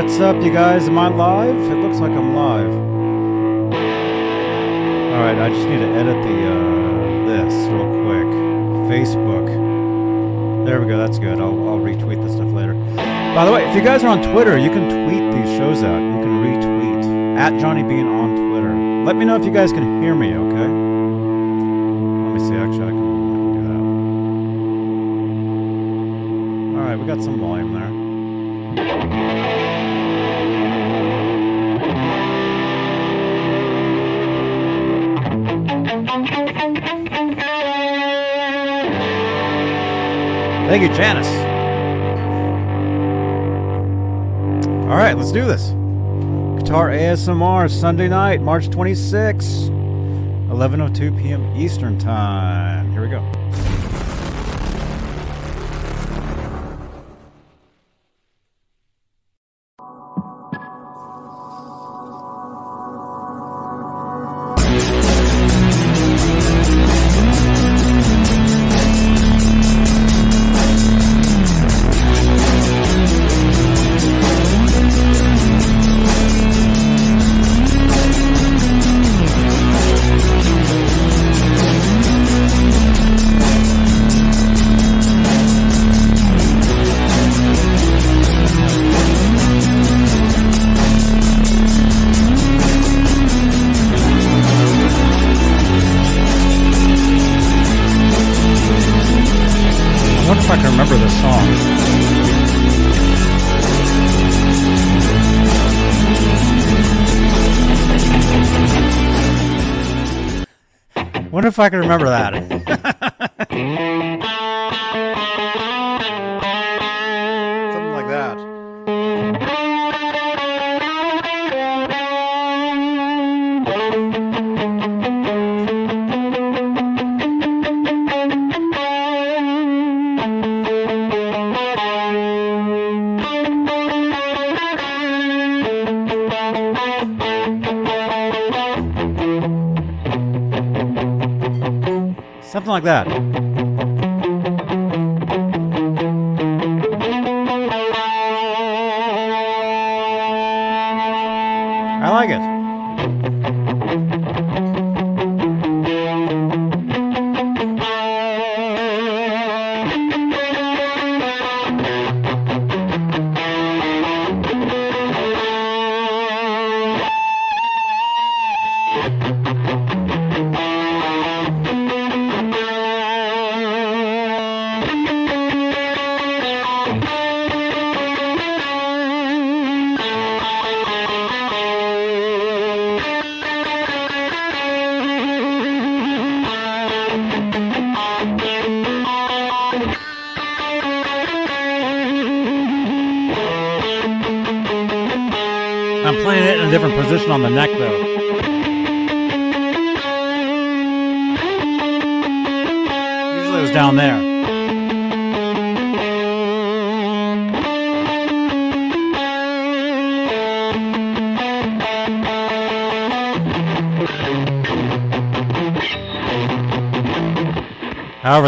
what's up, you guys? Am I live? It looks like I'm live. All right, I just need to edit the uh, this real quick. Facebook. There we go. That's good. I'll, I'll retweet this stuff later. By the way, if you guys are on Twitter, you can tweet these shows out. You can retweet at Johnny Bean on Twitter. Let me know if you guys can hear me. Okay. Let me see. Actually, I can, I can do that. All right, we got some volume there. Thank you, Janice. All right, let's do this. Guitar ASMR Sunday night, March 26, 11:02 p.m. Eastern Time. If I can remember that. like it.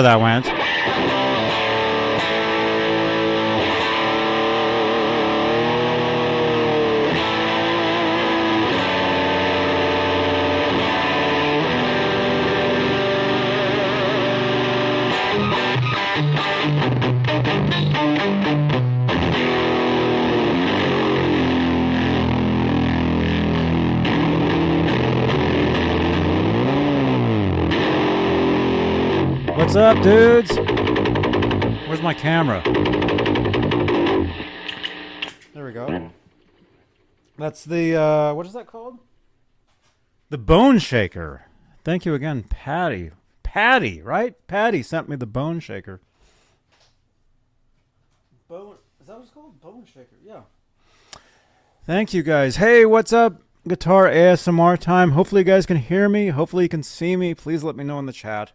That went. Up, dudes? Where's my camera? There we go. That's the uh, what is that called? The Bone Shaker. Thank you again, Patty. Patty, right? Patty sent me the Bone Shaker. Bone is that what it's called? Bone Shaker. Yeah. Thank you guys. Hey, what's up? Guitar ASMR time. Hopefully you guys can hear me. Hopefully you can see me. Please let me know in the chat.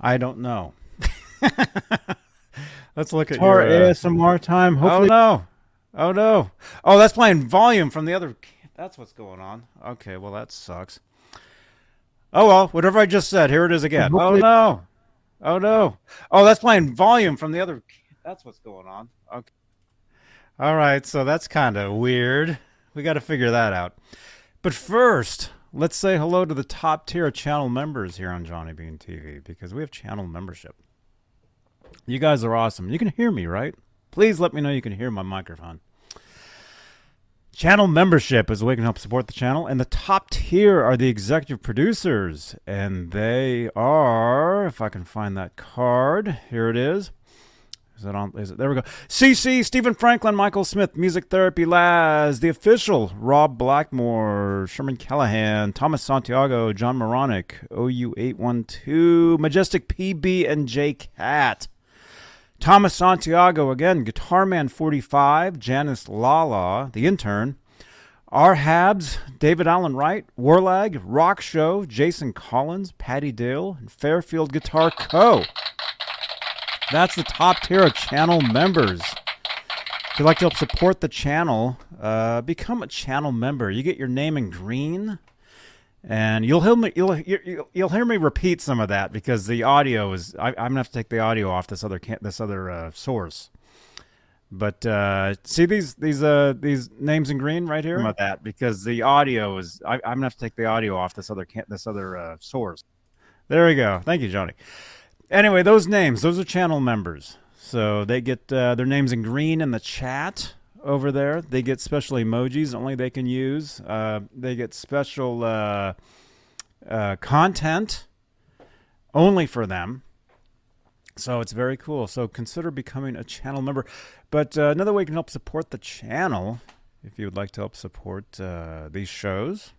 I don't know. Let's look at Guitar your uh, ASMR time. Oh Hopefully, no! Oh no! Oh, that's playing volume from the other. That's what's going on. Okay, well that sucks. Oh well, whatever I just said, here it is again. Oh no! Oh no! Oh, that's playing volume from the other. That's what's going on. Okay. All right, so that's kind of weird. We got to figure that out. But first, let's say hello to the top tier of channel members here on Johnny Bean TV because we have channel membership. You guys are awesome. You can hear me, right? Please let me know you can hear my microphone. Channel membership is a way you can help support the channel. And the top tier are the executive producers. And they are, if I can find that card, here it is. Is it on? Is it there? We go. CC, Stephen Franklin, Michael Smith, Music Therapy Laz, the official, Rob Blackmore, Sherman Callahan, Thomas Santiago, John Moronic, OU812, Majestic PB, and J Cat. Thomas Santiago again, Guitar Man 45, Janice Lala, the intern, R. Habs, David Allen Wright, Warlag, Rock Show, Jason Collins, Patty Dale, and Fairfield Guitar Co. That's the top tier of channel members. If you'd like to help support the channel, uh, become a channel member. You get your name in green, and you'll hear me. You'll, you'll, you'll hear me repeat some of that because the audio is. I, am gonna have to take the audio off this other this other uh, source. But uh, see these these uh, these names in green right here about that because the audio is. I, am gonna have to take the audio off this other this other uh, source. There we go. Thank you, Johnny. Anyway, those names, those are channel members. So they get uh, their names in green in the chat over there. They get special emojis only they can use. Uh, they get special uh, uh content only for them. So it's very cool. So consider becoming a channel member. But uh, another way you can help support the channel, if you would like to help support uh, these shows,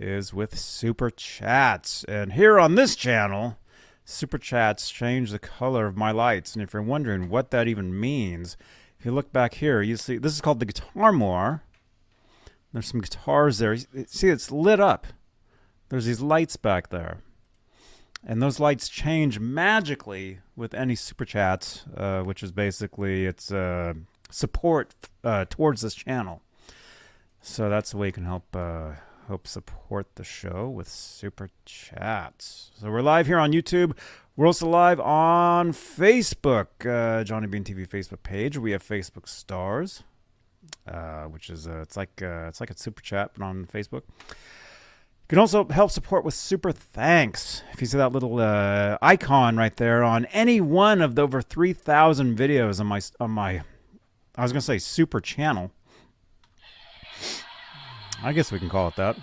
is with super chats. And here on this channel, Super chats change the color of my lights. And if you're wondering what that even means, if you look back here, you see this is called the Guitar More. There's some guitars there. See, it's lit up. There's these lights back there. And those lights change magically with any super chats, uh, which is basically its uh, support uh, towards this channel. So that's the way you can help uh, Help support the show with super chats. So we're live here on YouTube. We're also live on Facebook, uh, Johnny Bean TV Facebook page. We have Facebook stars, uh, which is uh, it's like uh, it's like a super chat, but on Facebook. You can also help support with super thanks. If you see that little uh, icon right there on any one of the over three thousand videos on my on my, I was gonna say super channel I guess we can call it that.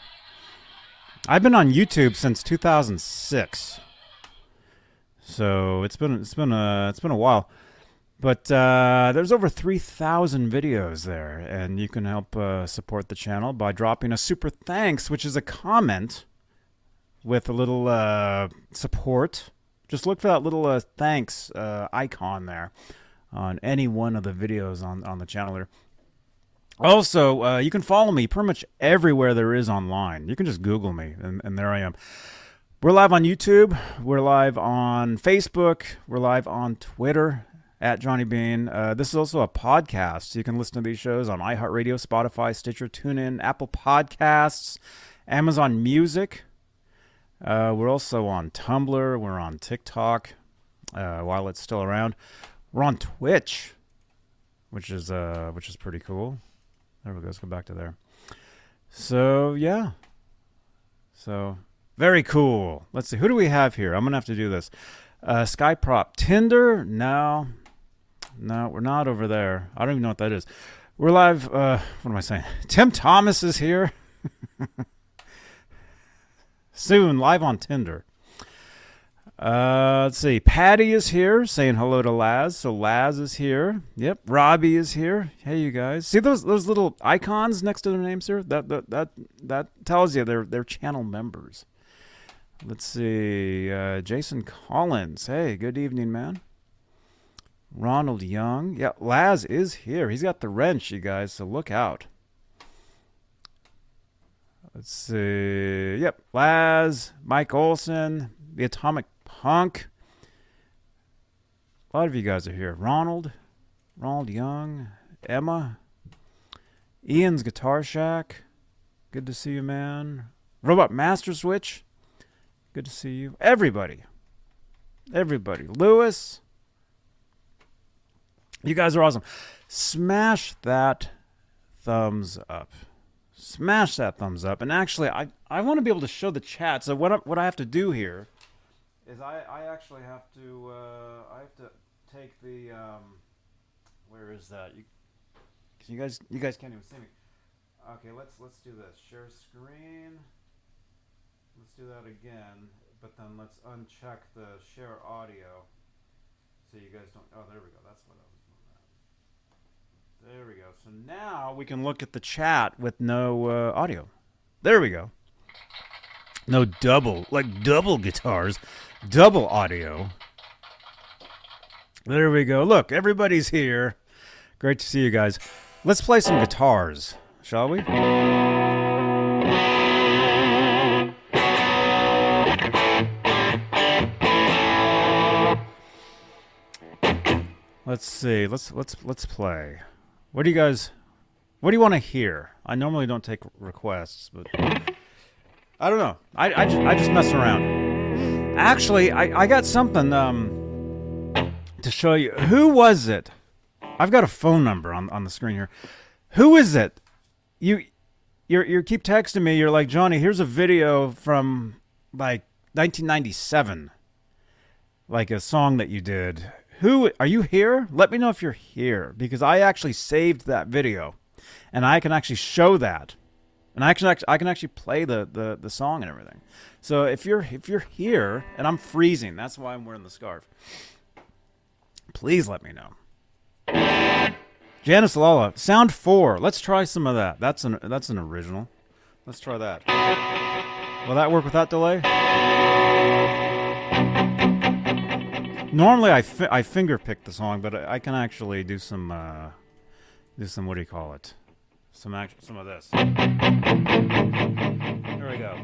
I've been on YouTube since 2006, so it's been it's been a it's been a while. But uh, there's over 3,000 videos there, and you can help uh, support the channel by dropping a super thanks, which is a comment with a little uh, support. Just look for that little uh, thanks uh, icon there on any one of the videos on, on the channel there. Also, uh, you can follow me pretty much everywhere there is online. You can just Google me, and, and there I am. We're live on YouTube. We're live on Facebook. We're live on Twitter at Johnny Bean. Uh, this is also a podcast. You can listen to these shows on iHeartRadio, Spotify, Stitcher, TuneIn, Apple Podcasts, Amazon Music. Uh, we're also on Tumblr. We're on TikTok uh, while it's still around. We're on Twitch, which is uh, which is pretty cool. There we go. Let's go back to there. So yeah. So very cool. Let's see. Who do we have here? I'm gonna have to do this. Uh, Skyprop Tinder. No, no, we're not over there. I don't even know what that is. We're live. Uh, what am I saying? Tim Thomas is here. Soon, live on Tinder. Uh, let's see. Patty is here saying hello to Laz. So Laz is here. Yep. Robbie is here. Hey, you guys. See those those little icons next to their names here? That that that that tells you they're they're channel members. Let's see. Uh, Jason Collins. Hey, good evening, man. Ronald Young. Yeah, Laz is here. He's got the wrench, you guys. So look out. Let's see. Yep. Laz, Mike Olson, the Atomic Hunk. A lot of you guys are here. Ronald, Ronald Young, Emma, Ian's Guitar Shack. Good to see you, man. Robot Master Switch. Good to see you. Everybody. Everybody. Lewis. You guys are awesome. Smash that thumbs up. Smash that thumbs up. And actually, I, I want to be able to show the chat. So what what I have to do here is I, I actually have to uh, I have to take the um, where is that? You, you guys you guys can't even see me. Okay, let's let's do this. Share screen. Let's do that again, but then let's uncheck the share audio so you guys don't. Oh, there we go. That's what I was doing. There we go. So now we can look at the chat with no uh, audio. There we go. No double, like double guitars, double audio. There we go. Look, everybody's here. Great to see you guys. Let's play some guitars, shall we? Let's see. Let's let's let's play. What do you guys what do you want to hear? I normally don't take requests, but I don't know. I, I, just, I just mess around. Actually, I, I got something um, to show you. Who was it? I've got a phone number on, on the screen here. Who is it? You you you keep texting me. You're like Johnny. Here's a video from like 1997, like a song that you did. Who are you here? Let me know if you're here because I actually saved that video, and I can actually show that, and I can actually I can actually play the the the song and everything. So if you're if you're here and I'm freezing, that's why I'm wearing the scarf. Please let me know. Janice Lala, Sound Four. Let's try some of that. That's an that's an original. Let's try that. Will that work without delay? Normally, I, fi- I finger pick the song, but I, I can actually do some uh, do some what do you call it? Some act- some of this. Here we go.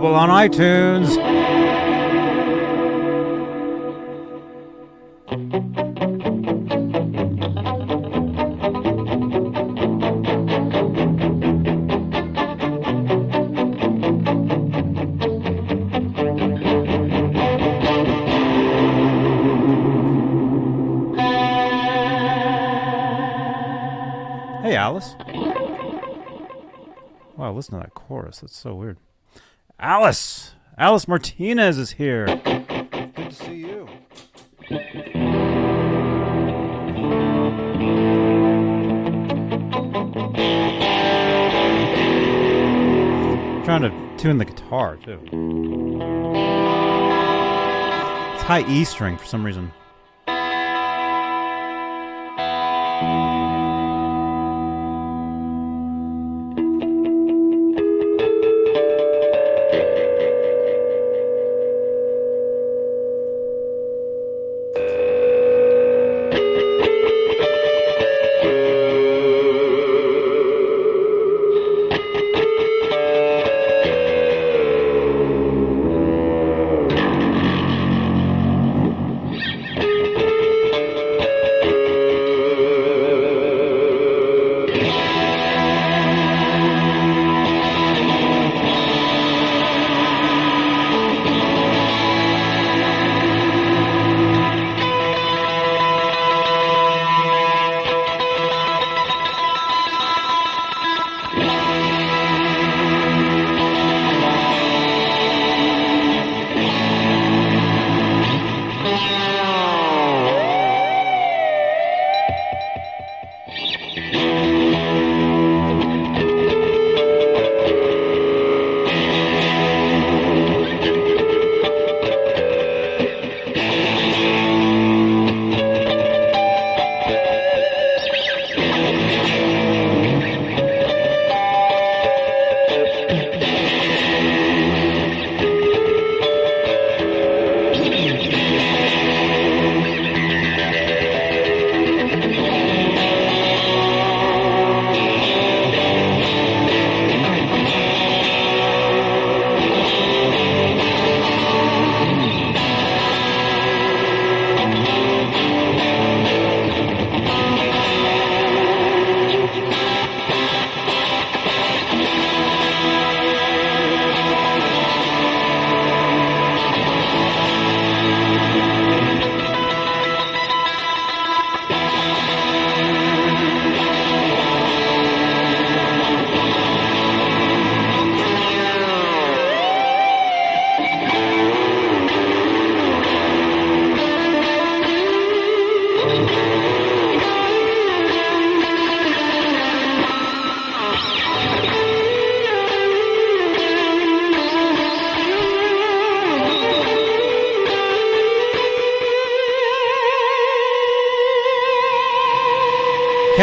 available on iTunes. Hey, Alice. Wow, listen to that chorus. That's so weird. Alice! Alice Martinez is here. Good to see you. trying to tune the guitar, too. It's high E string for some reason.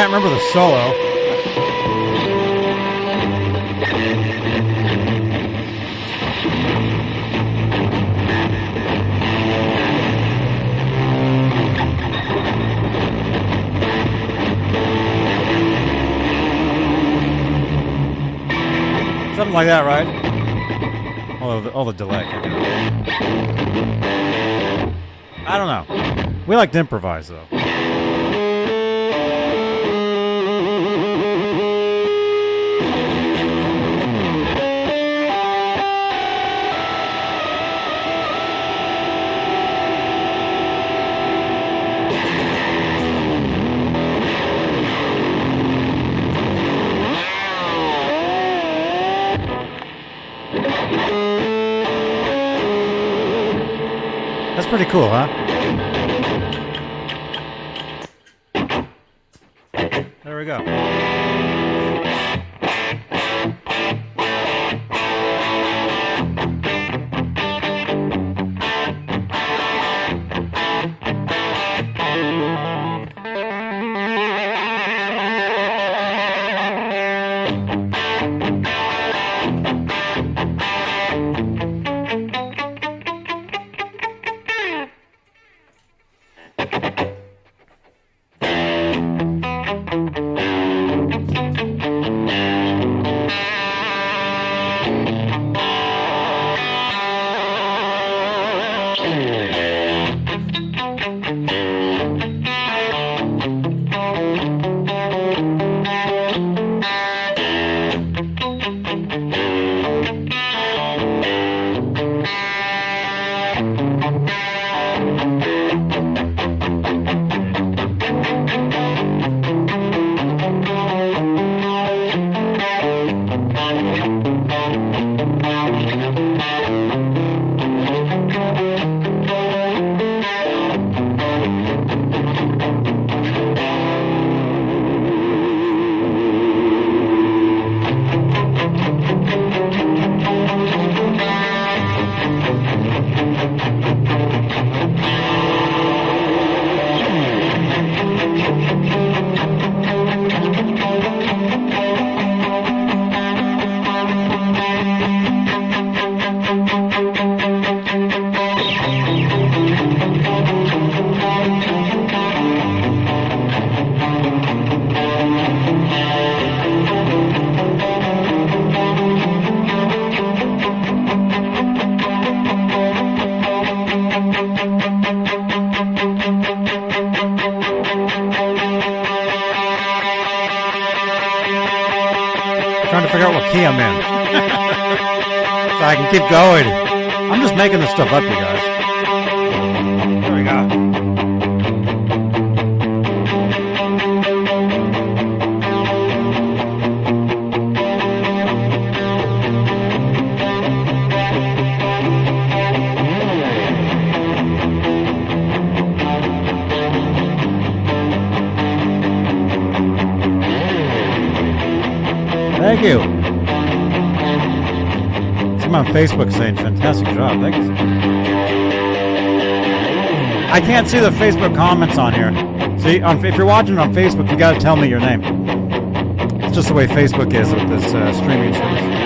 Can't remember the solo. Something like that, right? All the, all the delay. I don't know. We like to improvise, though. That's pretty cool, huh? There we go. Key I'm in. so I can keep going. I'm just making this stuff up, you guys. Facebook saying fantastic job. Thank you. I can't see the Facebook comments on here. See, on, if you're watching on Facebook, you got to tell me your name. It's just the way Facebook is with this uh, streaming service.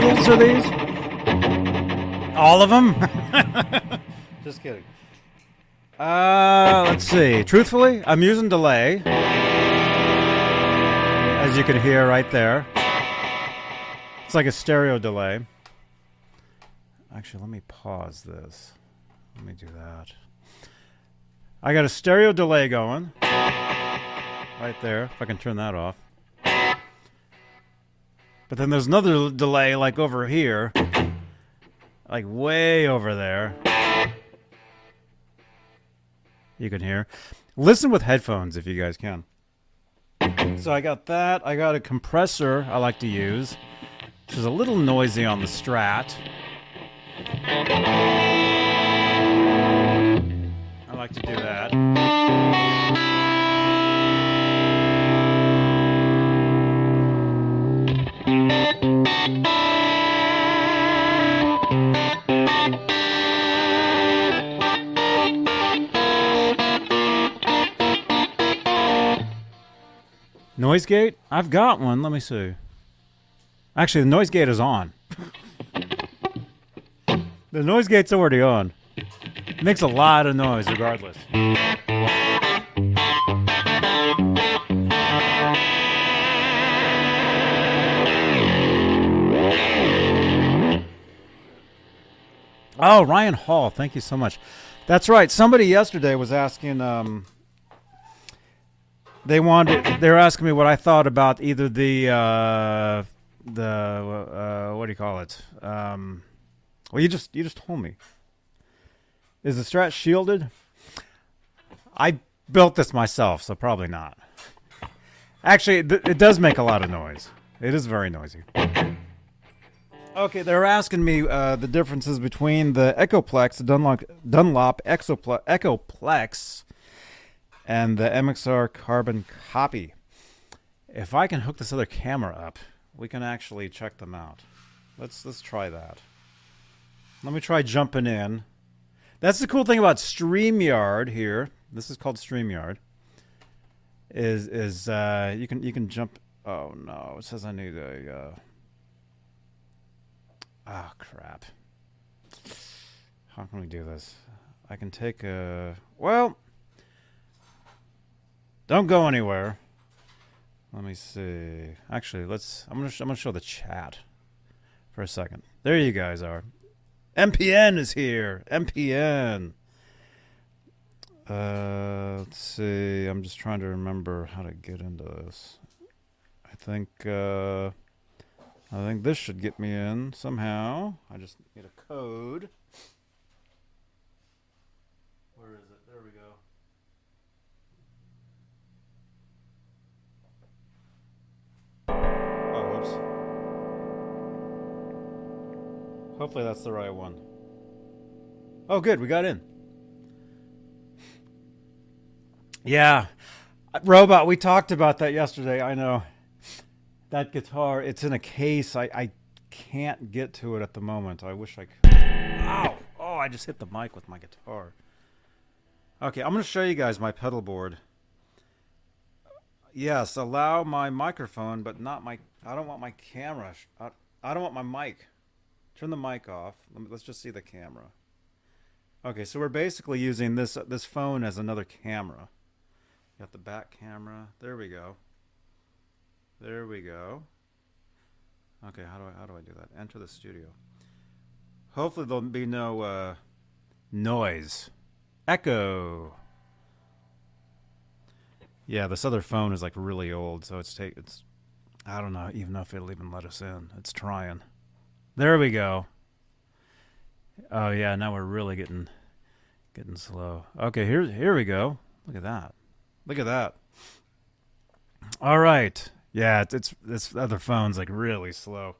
Pedals are these? All of them? Just kidding. Uh, let's see. Truthfully, I'm using delay. As you can hear right there. It's like a stereo delay. Actually, let me pause this. Let me do that. I got a stereo delay going. Right there. If I can turn that off. But then there's another delay like over here. Like way over there. You can hear. Listen with headphones if you guys can. So I got that. I got a compressor I like to use. Which is a little noisy on the strat. I like to do that. Noise gate? I've got one. Let me see. Actually, the noise gate is on. the noise gate's already on. It makes a lot of noise regardless. Oh, Ryan Hall, thank you so much. That's right. Somebody yesterday was asking um, they wanted they were asking me what I thought about either the uh, the uh, what do you call it? Um, well, you just you just told me. Is the Strat shielded? I built this myself, so probably not. Actually, it does make a lot of noise. It is very noisy. Okay, they're asking me uh, the differences between the Echoplex, the Dunlop, Dunlop Exoplex, Echoplex, and the MXR Carbon Copy. If I can hook this other camera up, we can actually check them out. Let's let's try that. Let me try jumping in. That's the cool thing about StreamYard here. This is called StreamYard. Is is uh, you can you can jump. Oh no! It says I need a. Uh, oh crap! How can we do this? I can take a. Well, don't go anywhere. Let me see. Actually, let's. I'm gonna. I'm gonna show the chat for a second. There you guys are. MPN is here. MPN. Uh, let's see. I'm just trying to remember how to get into this. I think. Uh, I think this should get me in somehow. I just need a code. Where is it? There we go. Oh, whoops. Hopefully that's the right one. Oh, good. We got in. Yeah. Robot, we talked about that yesterday. I know. That guitar, it's in a case. I, I can't get to it at the moment. I wish I could. Ow! Oh, I just hit the mic with my guitar. Okay, I'm going to show you guys my pedal board. Yes, allow my microphone, but not my. I don't want my camera. I, I don't want my mic. Turn the mic off. Let's just see the camera. Okay, so we're basically using this this phone as another camera. Got the back camera. There we go. There we go. Okay, how do I how do I do that? Enter the studio. Hopefully there'll be no uh, noise, echo. Yeah, this other phone is like really old, so it's take it's. I don't know even if it'll even let us in. It's trying. There we go. Oh yeah, now we're really getting getting slow. Okay, here here we go. Look at that. Look at that. All right. Yeah, it's, it's this other phone's like really slow.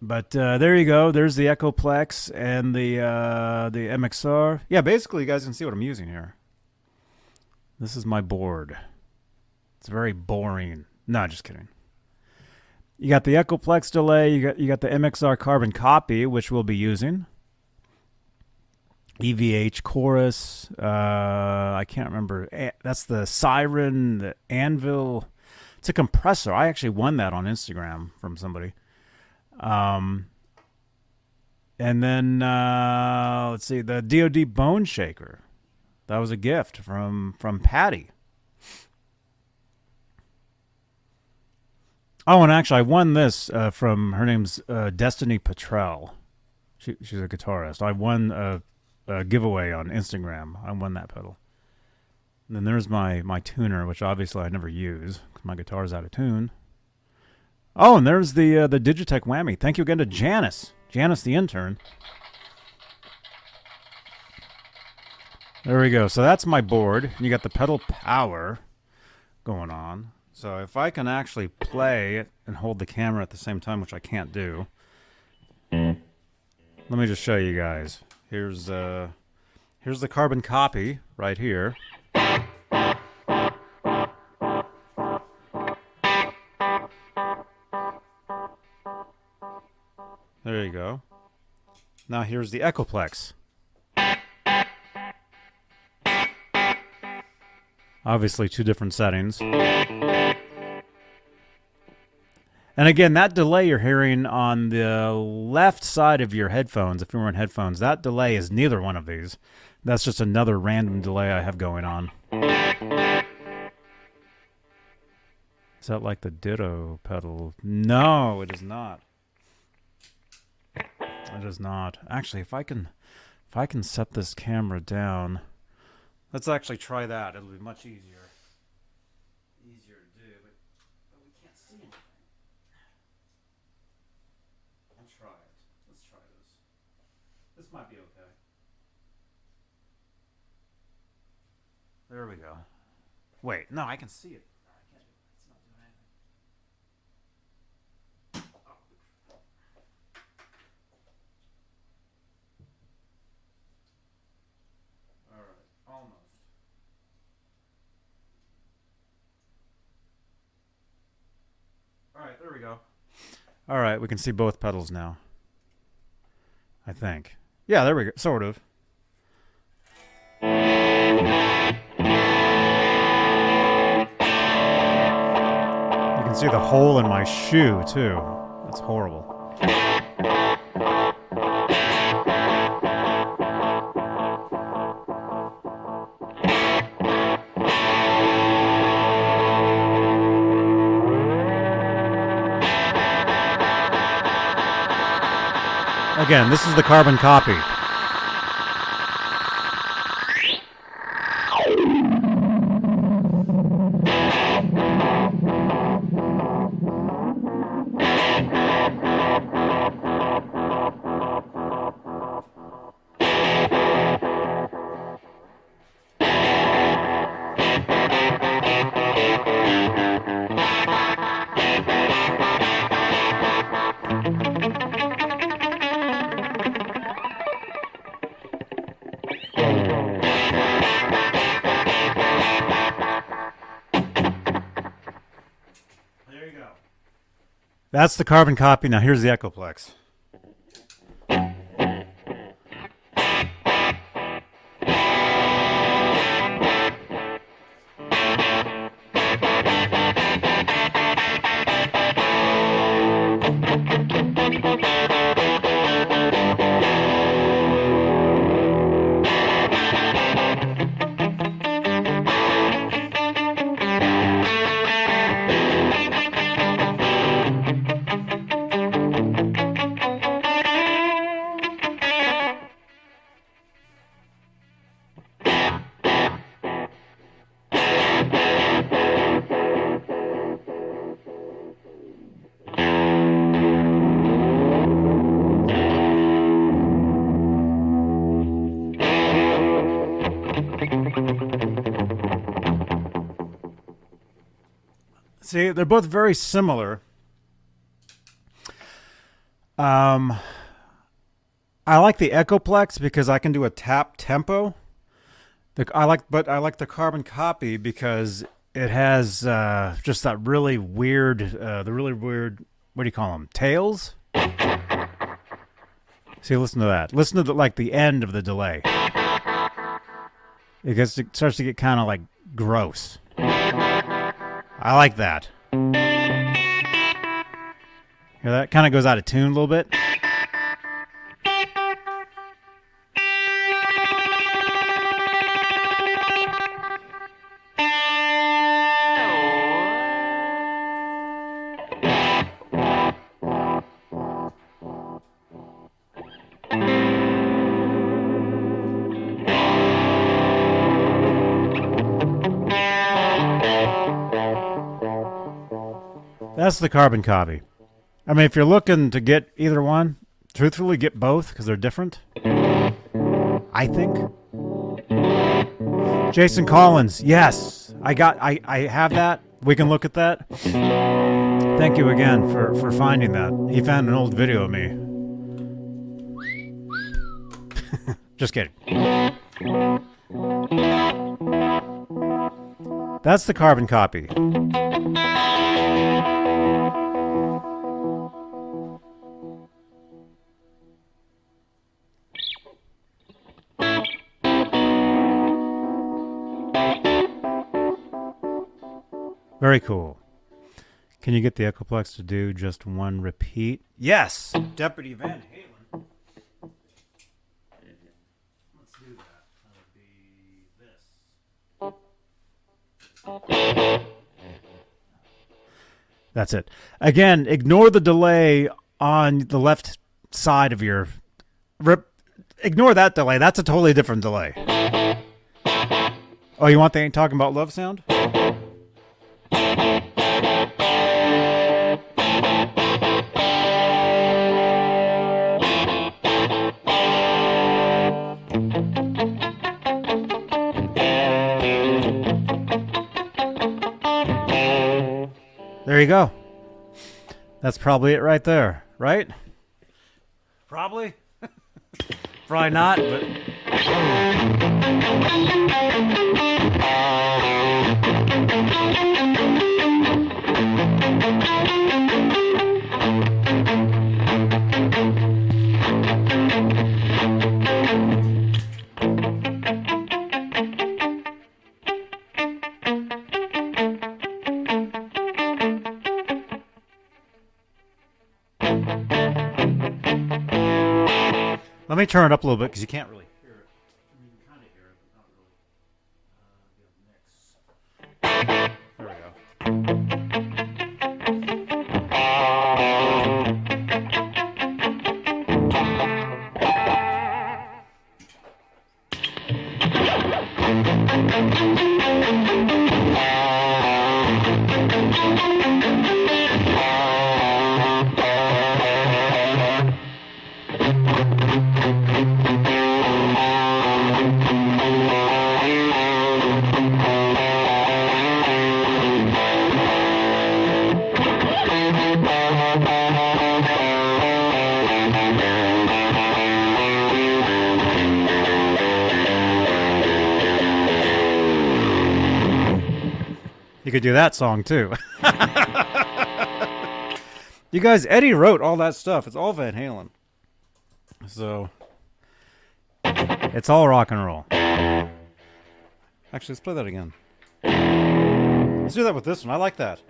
But uh, there you go. There's the Echoplex and the uh, the MXR. Yeah, basically, you guys can see what I'm using here. This is my board. It's very boring. No, just kidding. You got the Echoplex delay. You got you got the MXR carbon copy, which we'll be using. EVH chorus. Uh, I can't remember. That's the Siren, the Anvil. It's a compressor. I actually won that on Instagram from somebody. Um, and then uh, let's see the DoD Bone Shaker. That was a gift from from Patty. Oh, and actually, I won this uh, from her name's uh, Destiny Petrell. She, she's a guitarist. I won a, a, giveaway on Instagram. I won that pedal. And then there's my my tuner, which obviously I never use because my guitar's out of tune. Oh, and there's the uh, the Digitech whammy. Thank you again to Janice, Janice the intern. There we go. So that's my board. You got the pedal power going on. So if I can actually play and hold the camera at the same time, which I can't do, let me just show you guys. Here's uh, here's the carbon copy right here. Now here's the Echoplex. Obviously, two different settings. And again, that delay you're hearing on the left side of your headphones, if you're wearing headphones, that delay is neither one of these. That's just another random delay I have going on. Is that like the Ditto pedal? No, it is not. It is not. Actually, if I can, if I can set this camera down, let's actually try that. It'll be much easier. Easier to do, but, we can't see anything. I'll try it. Let's try this. This might be okay. There we go. Wait, no, I can see it. All right, almost. All right, there we go. All right, we can see both pedals now. I think. Yeah, there we go. Sort of. You can see the hole in my shoe, too. That's horrible. Again, this is the carbon copy. The carbon copy. Now here's the Echoplex. They're both very similar. Um, I like the Echoplex because I can do a tap tempo. The, I like, but I like the carbon copy because it has uh, just that really weird, uh, the really weird. What do you call them? Tails. See, listen to that. Listen to the, like the end of the delay. It gets it starts to get kind of like gross. I like that. Hear that? Kind of goes out of tune a little bit. That's the carbon copy. I mean, if you're looking to get either one, truthfully, get both because they're different. I think. Jason Collins, yes, I got, I, I have that. We can look at that. Thank you again for for finding that. He found an old video of me. Just kidding. That's the carbon copy. Very cool. Can you get the Echoplex to do just one repeat? Yes, Deputy Van Halen. Let's do that. That would be this. That's it. Again, ignore the delay on the left side of your. Rip, ignore that delay. That's a totally different delay. Oh, you want the ain't talking about love sound? There you go. That's probably it right there, right? Probably. probably not, but. Me turn it up a little bit because you can't really do that song too. you guys, Eddie wrote all that stuff. It's all Van Halen. So it's all rock and roll. Actually, let's play that again. Let's do that with this one. I like that.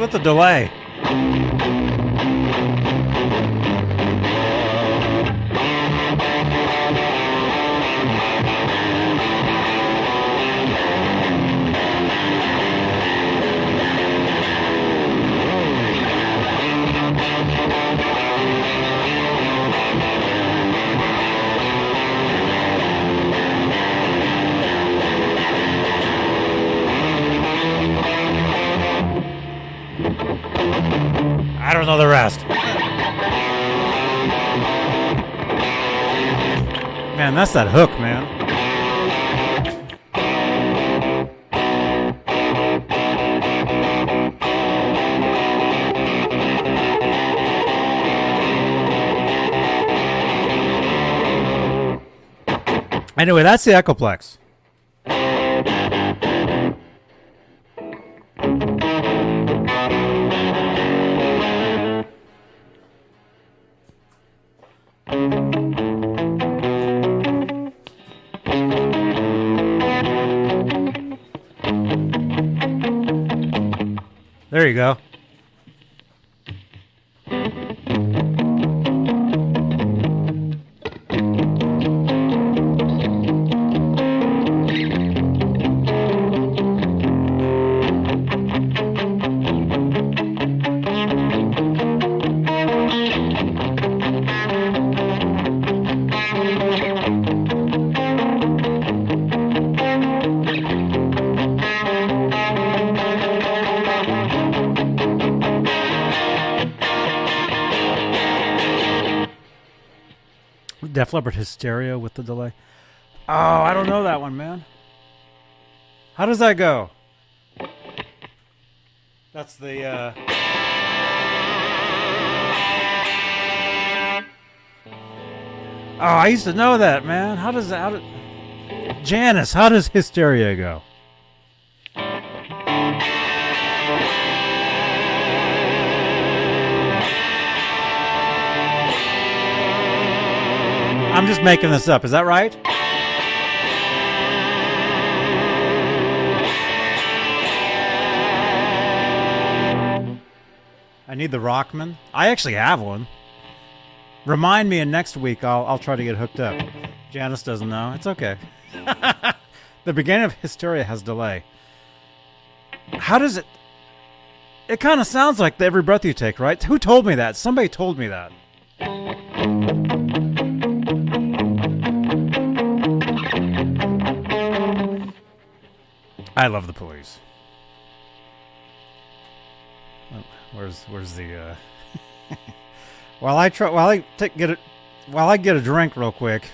With the delay. Know the rest. Man, that's that hook, man. Anyway, that's the Echoplex. There you go. Leppard Hysteria with the delay. Oh, I don't know that one, man. How does that go? That's the. Uh... Oh, I used to know that, man. How does that? How did... Janice, how does Hysteria go? I'm just making this up. Is that right? I need the Rockman. I actually have one. Remind me, and next week I'll I'll try to get hooked up. Janice doesn't know. It's okay. the beginning of Hysteria has delay. How does it? It kind of sounds like every breath you take, right? Who told me that? Somebody told me that. I love the police. Oh, Where's where's the uh While I try while I take, get it while I get a drink real quick,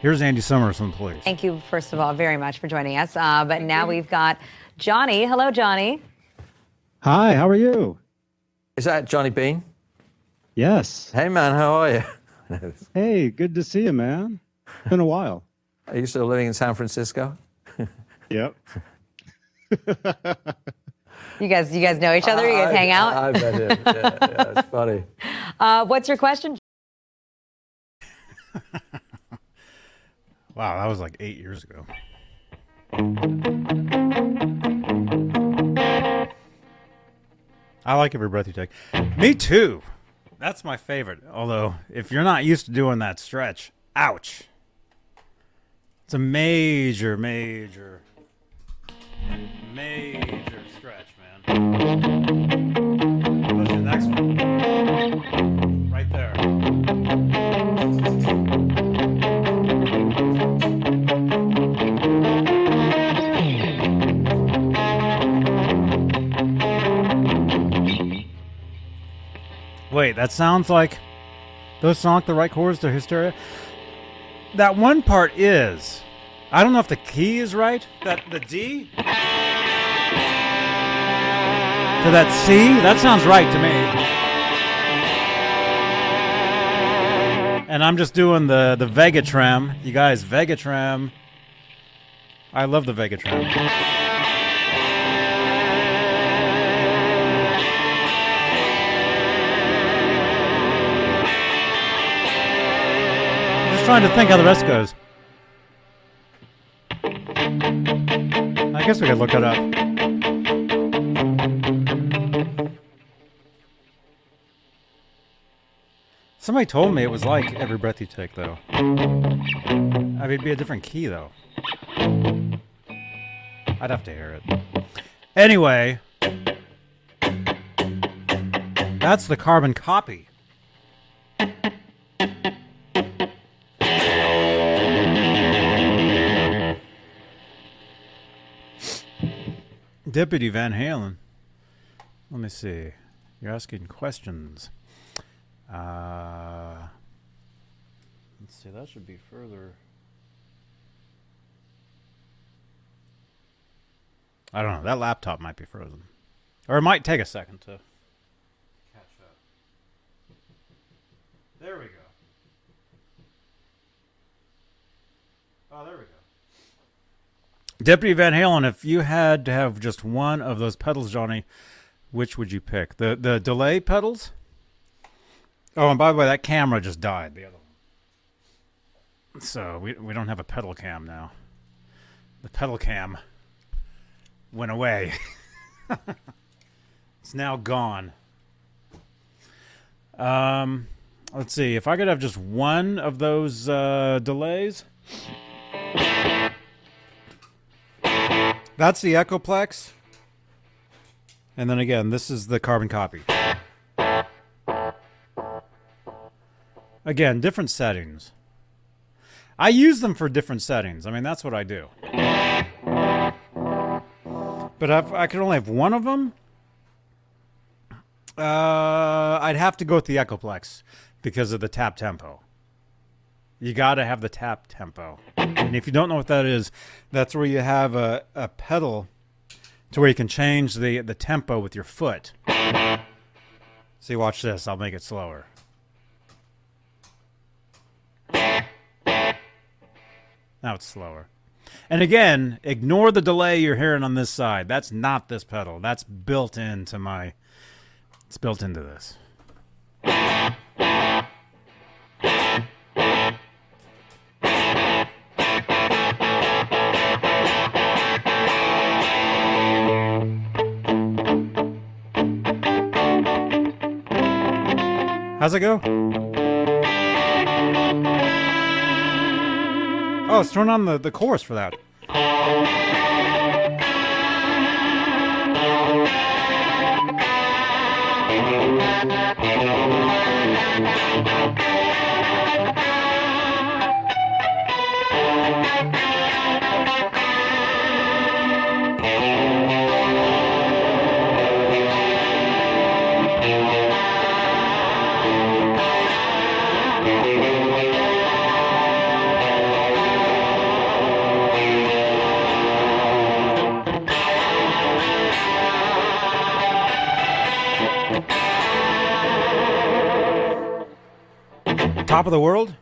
here's Andy Summers from the police. Thank you, first of all, very much for joining us. Uh, but now we've got Johnny. Hello, Johnny. Hi, how are you? Is that Johnny Bean? Yes. Hey man, how are you? Hey, good to see you, man. It's Been a while. Are you still living in San Francisco? Yep. You guys, you guys know each other. You guys I- hang out. I, I bet it. Yeah, yeah, it's funny. Uh, what's your question? Wow, that was like eight years ago. I like every breath you take. Me too. That's my favorite. Although, if you're not used to doing that stretch, ouch. It's a major, major, major stretch, man. The next one. Right there. Wait, that sounds like those like the right chords to Hysteria. That one part is. I don't know if the key is right. That the D to that C. That sounds right to me. And I'm just doing the the Vega Trem. You guys, Vega Trem. I love the Vega Trem. Just trying to think how the rest goes. I guess we could look it up. Somebody told me it was like every breath you take, though. I mean, it'd be a different key, though. I'd have to hear it. Anyway, that's the carbon copy. Deputy Van Halen. Let me see. You're asking questions. Uh, let's see. That should be further. I don't know. That laptop might be frozen, or it might take a second to catch up. There we go. Oh, there we go. Deputy Van Halen, if you had to have just one of those pedals, Johnny, which would you pick? The the delay pedals? Oh, and by the way, that camera just died. The other one. So we we don't have a pedal cam now. The pedal cam went away. it's now gone. Um, let's see. If I could have just one of those uh, delays. That's the Echoplex. And then again, this is the carbon copy. Again, different settings. I use them for different settings. I mean, that's what I do. But if I could only have one of them, uh, I'd have to go with the Echoplex because of the tap tempo. You got to have the tap tempo. And if you don't know what that is, that's where you have a, a pedal to where you can change the, the tempo with your foot. See, watch this. I'll make it slower. Now it's slower. And again, ignore the delay you're hearing on this side. That's not this pedal. That's built into my. It's built into this. How's it go? Oh, it's turn on the, the chorus for that. Top of the world?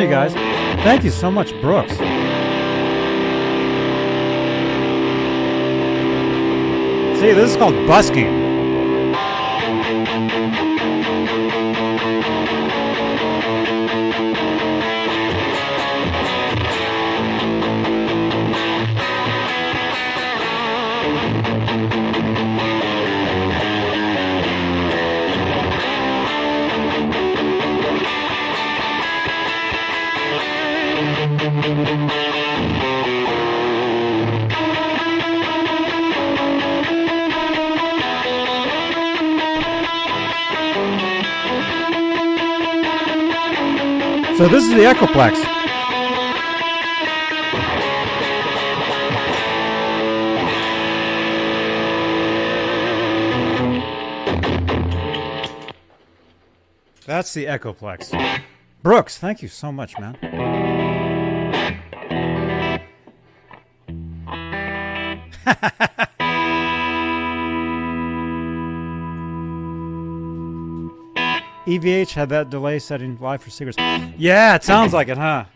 You guys. Thank you so much, Brooks. See, this is called busking. So this is the Echoplex. That's the Echoplex. Brooks, thank you so much, man. Had that delay setting live for secrets. Yeah, it sounds like it, huh?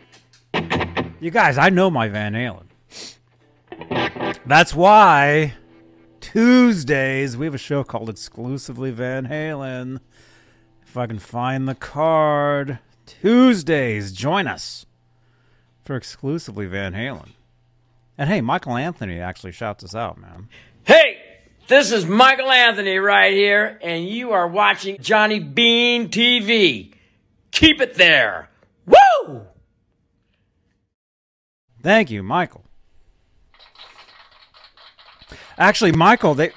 You guys, I know my Van Halen. That's why Tuesdays we have a show called Exclusively Van Halen. If I can find the card, Tuesdays, join us for Exclusively Van Halen. And hey, Michael Anthony actually shouts us out, man. Hey, this is Michael Anthony right here, and you are watching Johnny Bean TV. Keep it there. Woo! Thank you, Michael. Actually, Michael, they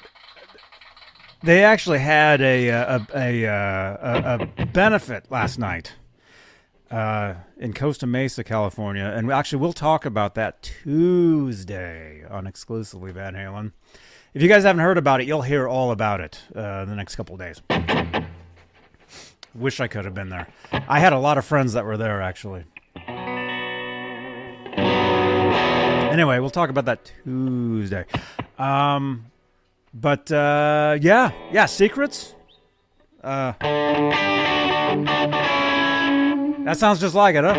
they actually had a a a, a, a benefit last night uh, in Costa Mesa, California, and actually we'll talk about that Tuesday on exclusively Van Halen. If you guys haven't heard about it, you'll hear all about it uh, the next couple days. Wish I could have been there. I had a lot of friends that were there actually. Anyway, we'll talk about that Tuesday. Um, but uh, yeah, yeah, secrets. Uh, that sounds just like it, huh?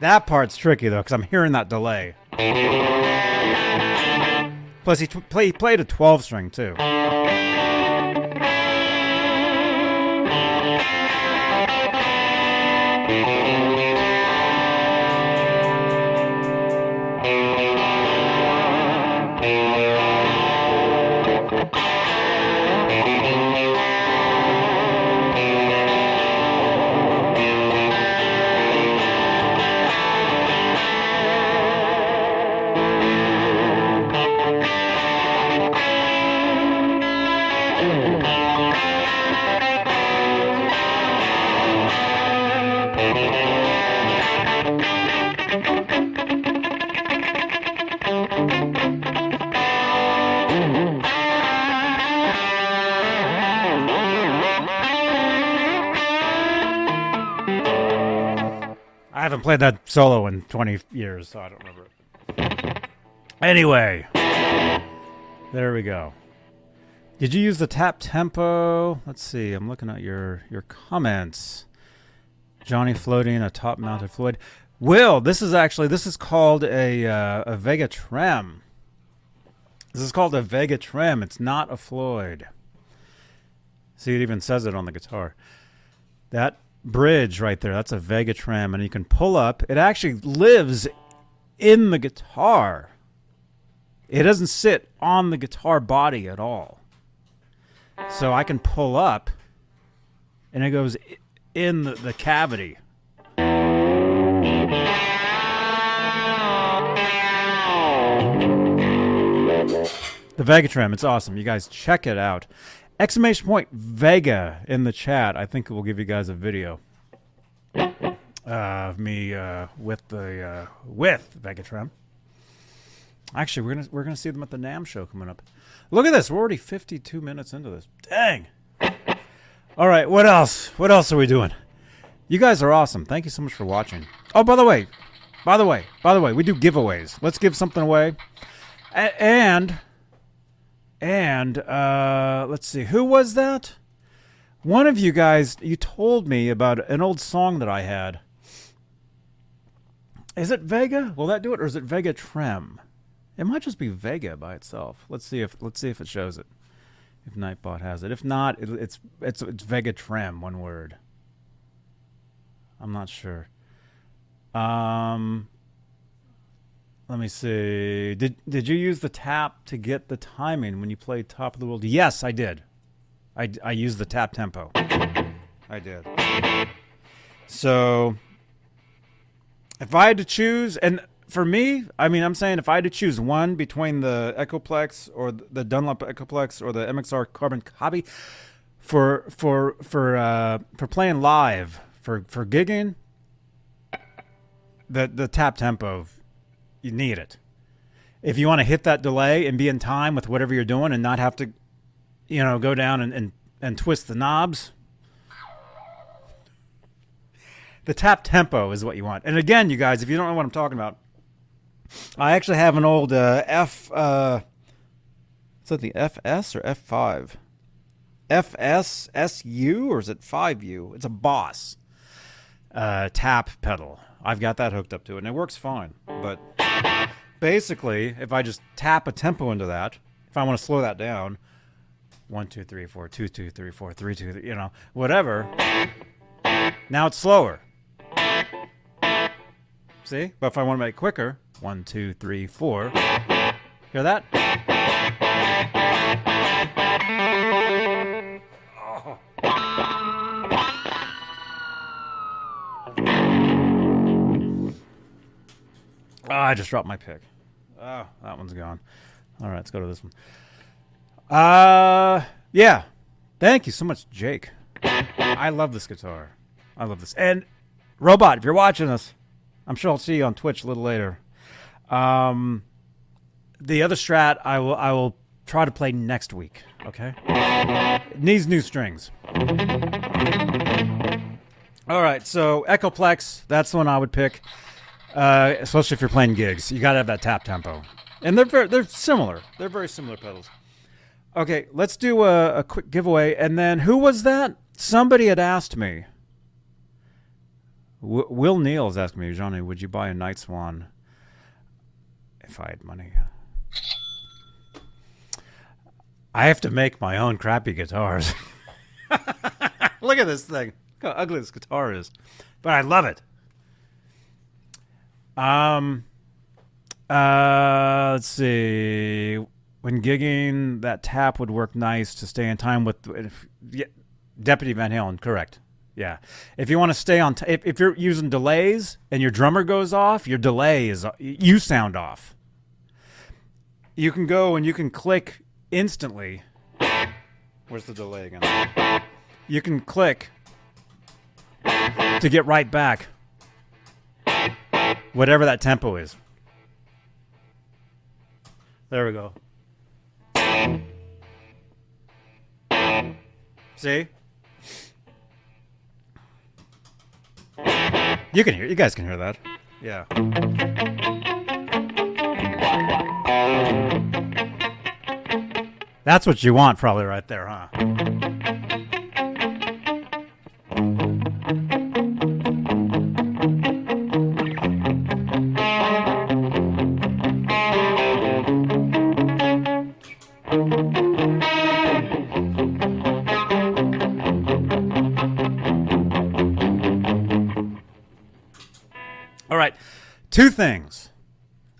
That part's tricky though, because I'm hearing that delay. Plus, he, play, he played a 12 string too. Played that solo in 20 years, so I don't remember. Anyway, there we go. Did you use the tap tempo? Let's see. I'm looking at your your comments. Johnny floating a top mounted Floyd. Will, this is actually this is called a uh, a Vega Trem. This is called a Vega Trem. It's not a Floyd. See, it even says it on the guitar. That bridge right there, that's a Vega Trem, and you can pull up. It actually lives in the guitar. It doesn't sit on the guitar body at all. So I can pull up, and it goes in the, the cavity. The Vega Trem, it's awesome. You guys check it out. Exclamation point Vega in the chat. I think it will give you guys a video uh, of me uh, with the uh, with Vega Trem. Actually, we're gonna we're gonna see them at the NAMM show coming up. Look at this. We're already 52 minutes into this. Dang. All right. What else? What else are we doing? You guys are awesome. Thank you so much for watching. Oh, by the way, by the way, by the way, we do giveaways. Let's give something away. A- and and uh, let's see, who was that? One of you guys, you told me about an old song that I had. Is it Vega? Will that do it, or is it Vega Trem? It might just be Vega by itself. Let's see if let's see if it shows it. If Nightbot has it. If not, it, it's it's it's Vega Trem, one word. I'm not sure. Um, let me see. Did did you use the tap to get the timing when you played Top of the World? Yes, I did. I, I used the tap tempo. I did. So if I had to choose, and for me, I mean, I'm saying if I had to choose one between the Echoplex or the Dunlop Echoplex or the MXR Carbon Copy for for for uh, for playing live for for gigging, the the tap tempo, you need it. If you want to hit that delay and be in time with whatever you're doing and not have to, you know, go down and, and, and twist the knobs, the tap tempo is what you want. And again, you guys, if you don't know what I'm talking about, I actually have an old uh, F. Uh, is that the FS or F5? FS SU or is it 5U? It's a Boss uh, tap pedal. I've got that hooked up to it, and it works fine. But basically, if I just tap a tempo into that, if I want to slow that down, one, two, three, four, two, two, three, four, three, two, you know, whatever. Now it's slower. See? But if I want to make it quicker, one, two, three, four. Hear that? Oh, I just dropped my pick. Oh, that one's gone. All right, let's go to this one. Uh, yeah. Thank you so much, Jake. I love this guitar. I love this. And Robot, if you're watching this, I'm sure I'll see you on Twitch a little later. Um, the other strat I will I will try to play next week. Okay. Needs new strings. All right, so Echoplex, that's the one I would pick, uh, especially if you're playing gigs. You got to have that tap tempo, and they're very, they're similar. They're very similar pedals. Okay, let's do a, a quick giveaway, and then who was that? Somebody had asked me. W- Will Neal is asking me, Johnny, would you buy a Night Swan if I had money? I have to make my own crappy guitars. Look at this thing. Look how ugly this guitar is. But I love it. Um uh let's see. When gigging, that tap would work nice to stay in time with if, yeah, Deputy Van Halen, correct. Yeah. If you want to stay on t- if, if you're using delays and your drummer goes off, your delay is you sound off. You can go and you can click instantly. Where's the delay again? You can click to get right back. Whatever that tempo is. There we go. See? You can hear you guys can hear that. Yeah. That's what you want, probably right there, huh?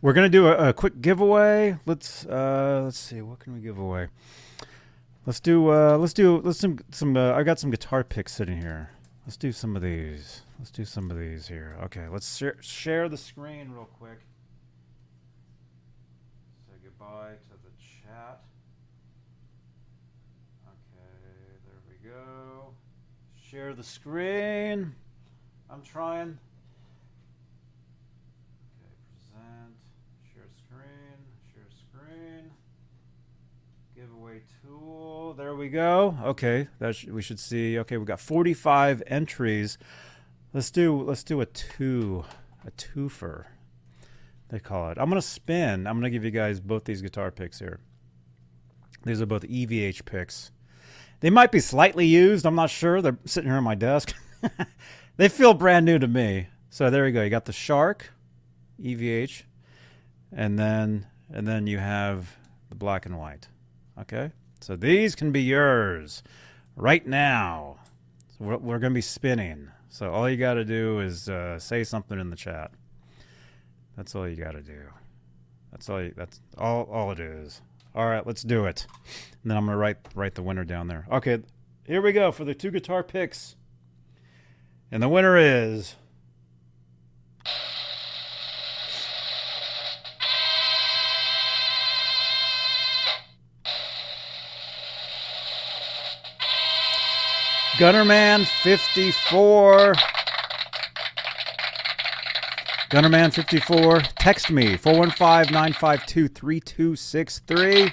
We're gonna do a, a quick giveaway. Let's uh, let's see, what can we give away? Let's do uh, let's do let's do some. Uh, I got some guitar picks sitting here. Let's do some of these. Let's do some of these here. Okay, let's share, share the screen real quick. Say goodbye to the chat. Okay, there we go. Share the screen. I'm trying. Okay, present, share screen, share screen. Giveaway tool. There we go. Okay, that sh- we should see. Okay, we got 45 entries. Let's do let's do a two, a twofer. They call it. I'm gonna spin. I'm gonna give you guys both these guitar picks here. These are both EVH picks. They might be slightly used. I'm not sure. They're sitting here on my desk. they feel brand new to me. So there you go. You got the Shark, EVH, and then and then you have the black and white. Okay, so these can be yours right now. So we're, we're going to be spinning. So all you got to do is uh, say something in the chat. That's all you got to do. That's all. You, that's all. All it is. All right, let's do it. And then I'm gonna write write the winner down there. Okay, here we go for the two guitar picks. And the winner is Gunnerman 54. Gunnerman 54. Text me 415 952 3263.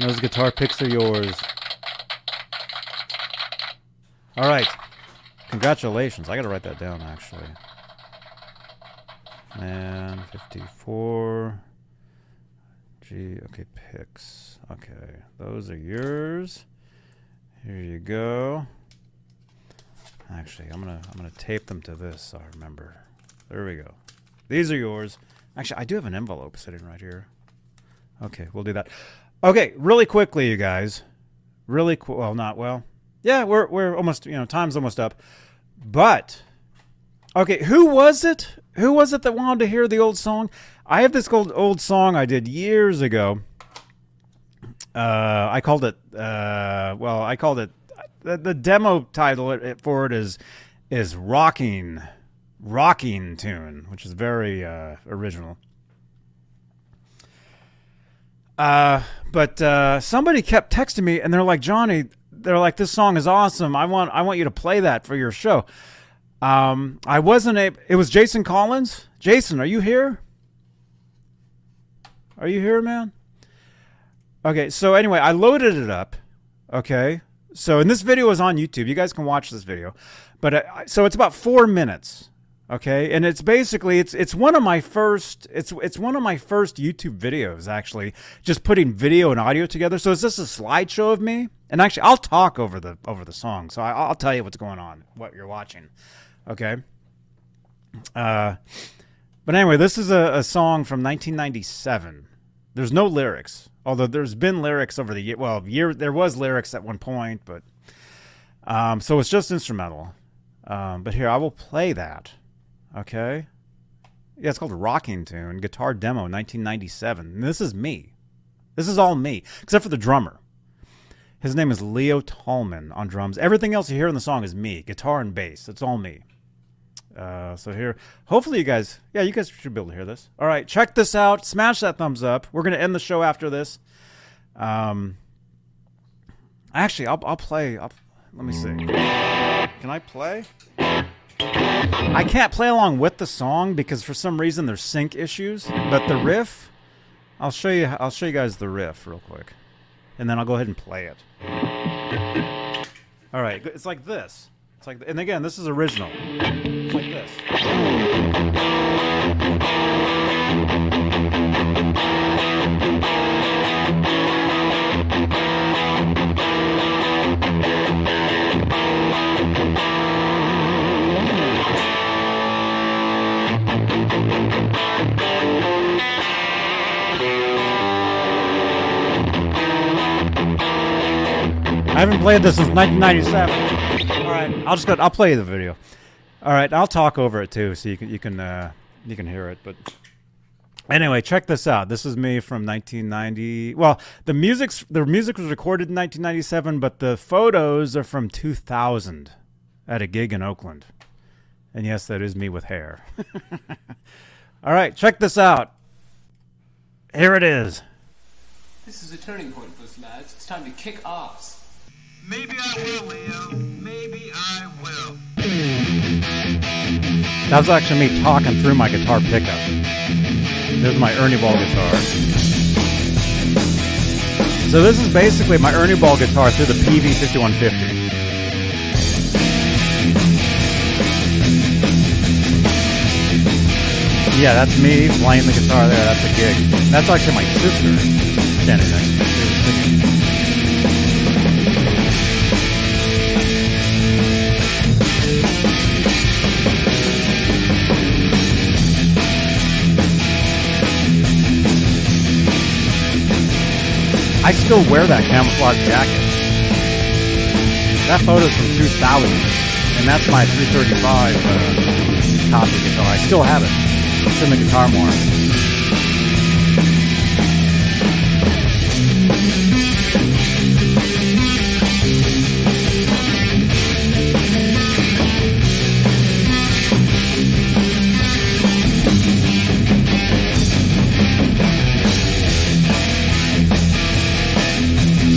Those guitar picks are yours. All right. Congratulations. I got to write that down, actually. Man 54. G. Okay, picks. Okay. Those are yours. Here you go. Actually, I'm gonna I'm gonna tape them to this so I remember. There we go. These are yours. Actually, I do have an envelope sitting right here. Okay, we'll do that. Okay, really quickly, you guys. Really qu- well, not well. Yeah, we're we're almost you know time's almost up. But okay, who was it? Who was it that wanted to hear the old song? I have this old old song I did years ago. Uh, I called it. Uh, well, I called it. The, the demo title for it is is rocking, rocking tune, which is very uh, original. Uh, but uh, somebody kept texting me, and they're like, Johnny, they're like, this song is awesome. I want, I want you to play that for your show. Um, I wasn't able. It was Jason Collins. Jason, are you here? Are you here, man? Okay, so anyway, I loaded it up. Okay, so and this video is on YouTube. You guys can watch this video, but uh, so it's about four minutes. Okay, and it's basically it's it's one of my first it's it's one of my first YouTube videos actually, just putting video and audio together. So is this a slideshow of me, and actually I'll talk over the over the song, so I, I'll tell you what's going on, what you're watching. Okay. Uh, but anyway, this is a, a song from 1997. There's no lyrics, although there's been lyrics over the year. Well, year there was lyrics at one point, but um, so it's just instrumental. Um, but here I will play that. Okay. Yeah, it's called Rocking Tune, Guitar Demo, 1997. And this is me. This is all me, except for the drummer. His name is Leo Tallman on drums. Everything else you hear in the song is me, guitar and bass. It's all me. Uh, so here, hopefully you guys, yeah, you guys should be able to hear this. All right, check this out. Smash that thumbs up. We're gonna end the show after this. Um, actually, I'll I'll play. I'll, let me see. Can I play? I can't play along with the song because for some reason there's sync issues. But the riff, I'll show you. I'll show you guys the riff real quick, and then I'll go ahead and play it. All right, it's like this. It's like, and again, this is original like this. I haven't played this since 1997. All right, I'll just go. I'll play you the video. All right, I'll talk over it too, so you can you can uh, you can hear it. But anyway, check this out. This is me from 1990. Well, the music's the music was recorded in 1997, but the photos are from 2000 at a gig in Oakland. And yes, that is me with hair. All right, check this out. Here it is. This is a turning point for us, lads. It's time to kick ass. Maybe I will, Leo. Maybe I will. That was actually me talking through my guitar pickup. There's my Ernie Ball guitar. So this is basically my Ernie Ball guitar through the Peavey 5150. Yeah, that's me playing the guitar there. That's a gig. That's actually my sister standing next to me. I still wear that camouflage jacket. That photo's from 2000, and that's my 335 uh, copy guitar. I still have it. It's in the guitar more.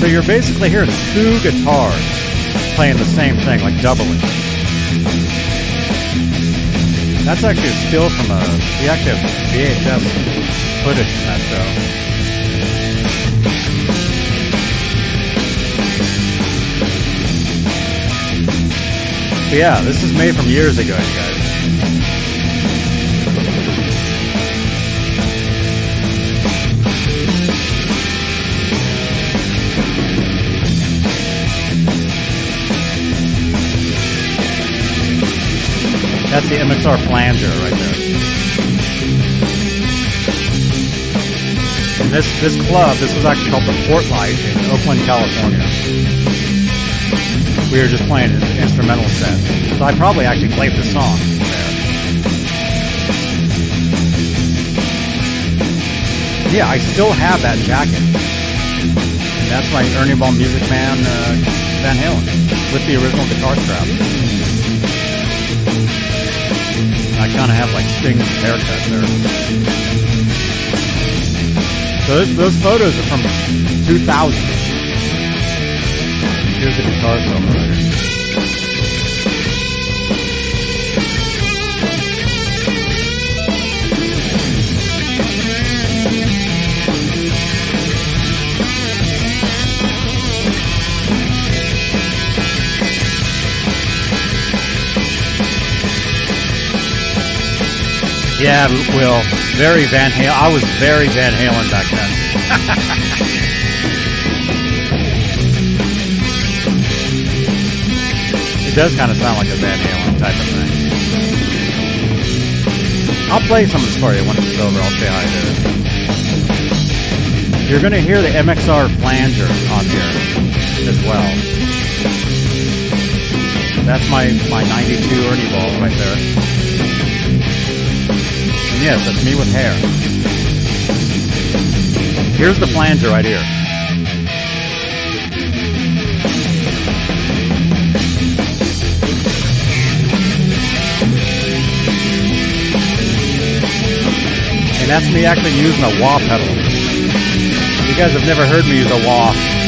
So you're basically hearing two guitars playing the same thing, like doubling. That's actually a still from a. Actually VHS footage from that show. But yeah, this is made from years ago, you guys. That's the MXR flanger right there. And this this club, this was actually called the Port Light in Oakland, California. We were just playing an instrumental set. So I probably actually played the song. Yeah, I still have that jacket. And that's my Ernie Ball Music Man uh, Van Halen with the original guitar strap. I kind of have like Sting's haircut there. So those, those photos are from 2000. Here's the guitar solo right here. Yeah, Will. Very Van Halen. I was very Van Halen back then. it does kind of sound like a Van Halen type of thing. I'll play some of this for you when it's over. I'll say hi to it. You're going to hear the MXR flanger on here as well. That's my, my 92 Ernie Ball right there. Yes, that's me with hair. Here's the flanger right here. And that's me actually using a wah pedal. You guys have never heard me use a wah.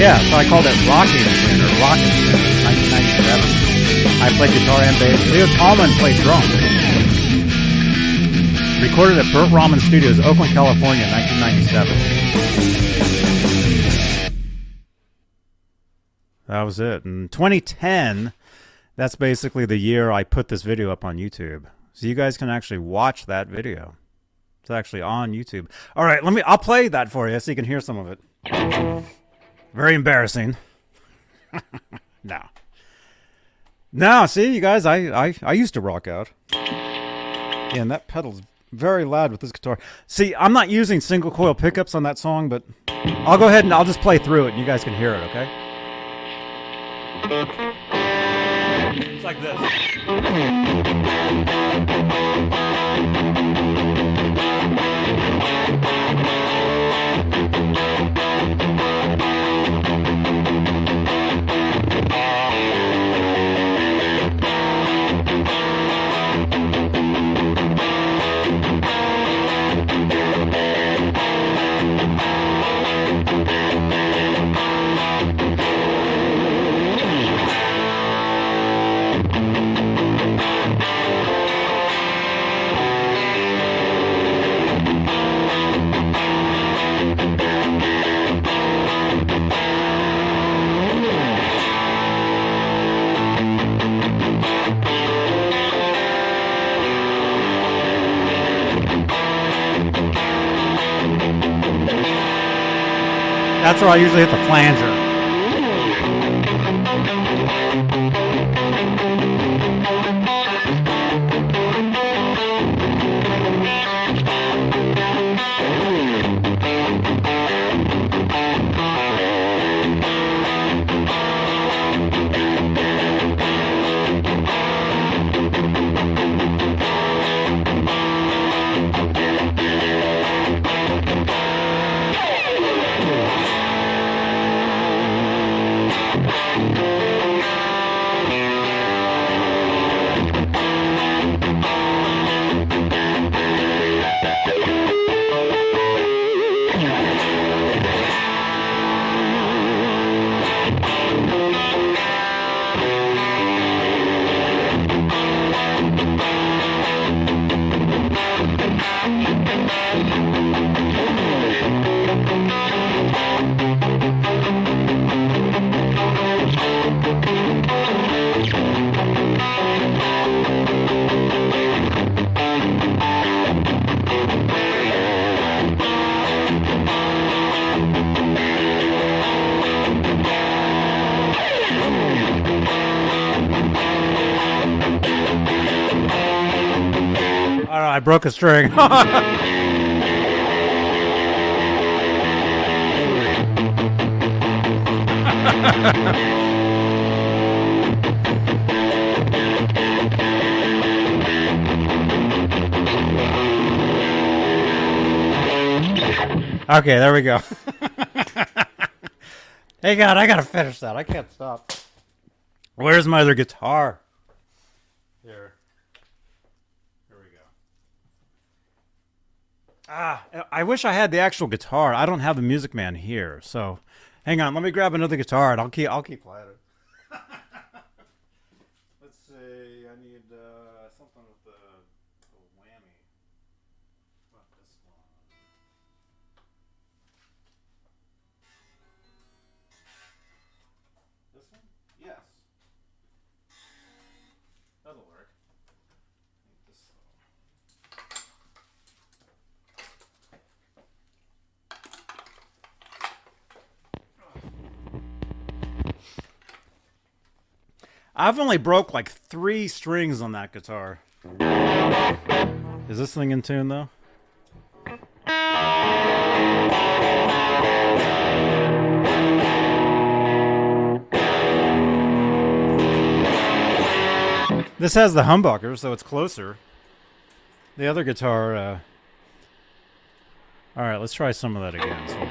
Yeah, so I called it Rocking Spin or Rocking Spin in 1997. I played guitar and bass. Leo Tallman played drums. Recorded at Burt Rahman Studios, Oakland, California, 1997. That was it. In 2010, that's basically the year I put this video up on YouTube. So you guys can actually watch that video. It's actually on YouTube. All right, let me I'll play that for you so you can hear some of it. Very embarrassing. no. Now, see, you guys, I, I, I used to rock out. Yeah, and that pedal's very loud with this guitar. See, I'm not using single coil pickups on that song, but I'll go ahead and I'll just play through it and you guys can hear it, okay? It's like this. That's where I usually hit the flanger. Broke a string. okay, there we go. hey, God, I gotta finish that. I can't stop. Where's my other guitar? Here. Here we go. Ah, I wish I had the actual guitar. I don't have the Music Man here, so hang on. Let me grab another guitar, and I'll keep I'll keep playing it. I've only broke like three strings on that guitar. Is this thing in tune though? This has the humbucker, so it's closer. The other guitar, uh... Alright, let's try some of that again. So-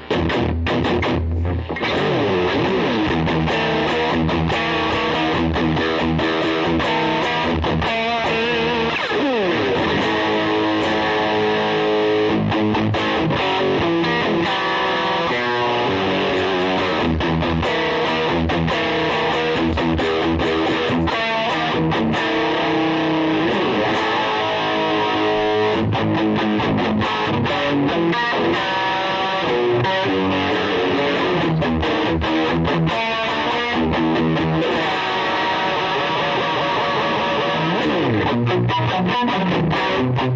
Thank you.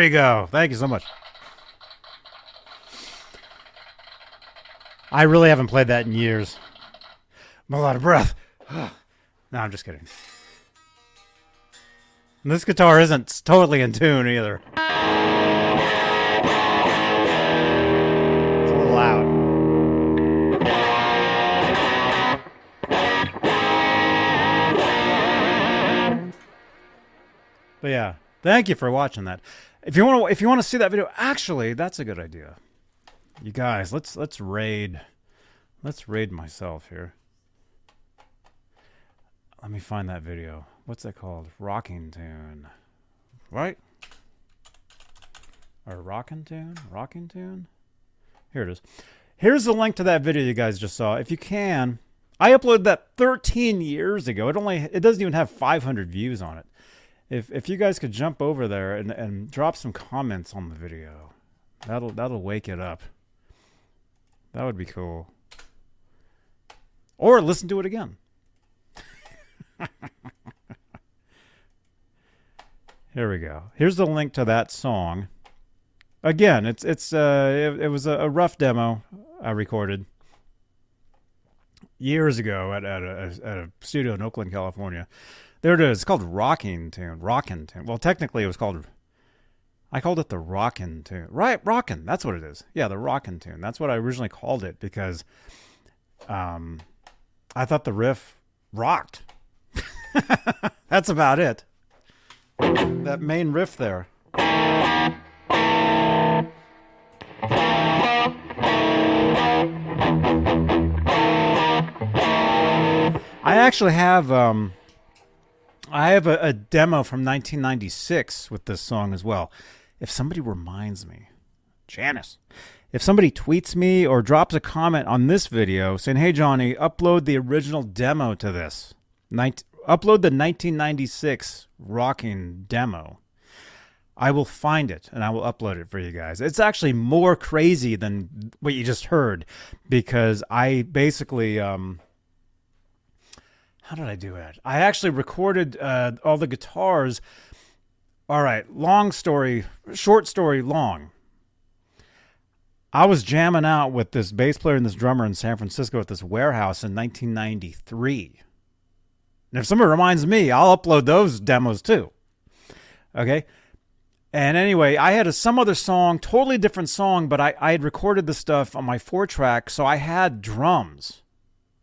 There you go. Thank you so much. I really haven't played that in years. I'm a lot of breath. no, I'm just kidding. This guitar isn't totally in tune either. It's a little loud. But yeah, thank you for watching that. If you want to, if you want to see that video, actually, that's a good idea. You guys, let's let's raid, let's raid myself here. Let me find that video. What's that called? Rocking tune, right? Or rocking tune? Rocking tune? Here it is. Here's the link to that video you guys just saw. If you can, I uploaded that 13 years ago. It only it doesn't even have 500 views on it. If if you guys could jump over there and, and drop some comments on the video, that'll that'll wake it up. That would be cool. Or listen to it again. Here we go. Here's the link to that song. Again, it's it's uh it, it was a, a rough demo I recorded years ago at at a, at a studio in Oakland, California. There it is. It's called Rocking Tune. Rockin' Tune. Well, technically, it was called. I called it the Rockin' Tune. Right, Rockin'. That's what it is. Yeah, the Rockin' Tune. That's what I originally called it because, um, I thought the riff rocked. That's about it. That main riff there. I actually have um, I have a, a demo from 1996 with this song as well. If somebody reminds me, Janice, if somebody tweets me or drops a comment on this video saying, "Hey Johnny, upload the original demo to this," Nin- upload the 1996 rocking demo. I will find it and I will upload it for you guys. It's actually more crazy than what you just heard because I basically um, how did I do it? I actually recorded uh, all the guitars. All right, long story, short story long. I was jamming out with this bass player and this drummer in San Francisco at this warehouse in 1993. And if somebody reminds me, I'll upload those demos too. Okay. And anyway, I had a, some other song, totally different song, but I, I had recorded the stuff on my four track, so I had drums,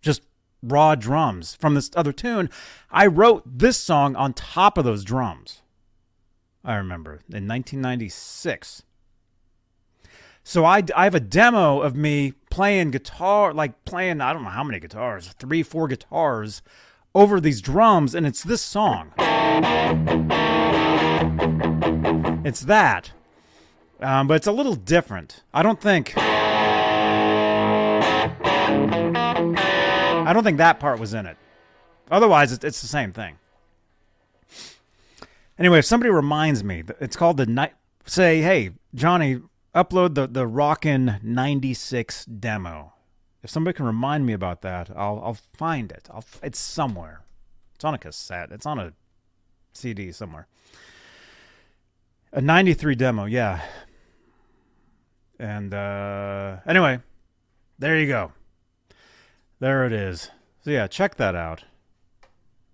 just raw drums from this other tune. I wrote this song on top of those drums. I remember in 1996. So I, I have a demo of me playing guitar, like playing, I don't know how many guitars, three, four guitars over these drums, and it's this song. It's that. Um, but it's a little different. I don't think. I don't think that part was in it. Otherwise, it's, it's the same thing. Anyway, if somebody reminds me, it's called the night. Say, hey, Johnny, upload the the Rockin' '96 demo. If somebody can remind me about that, I'll I'll find it. I'll it's somewhere. It's on a cassette. It's on a CD somewhere. A '93 demo, yeah. And uh, anyway, there you go. There it is. So yeah, check that out.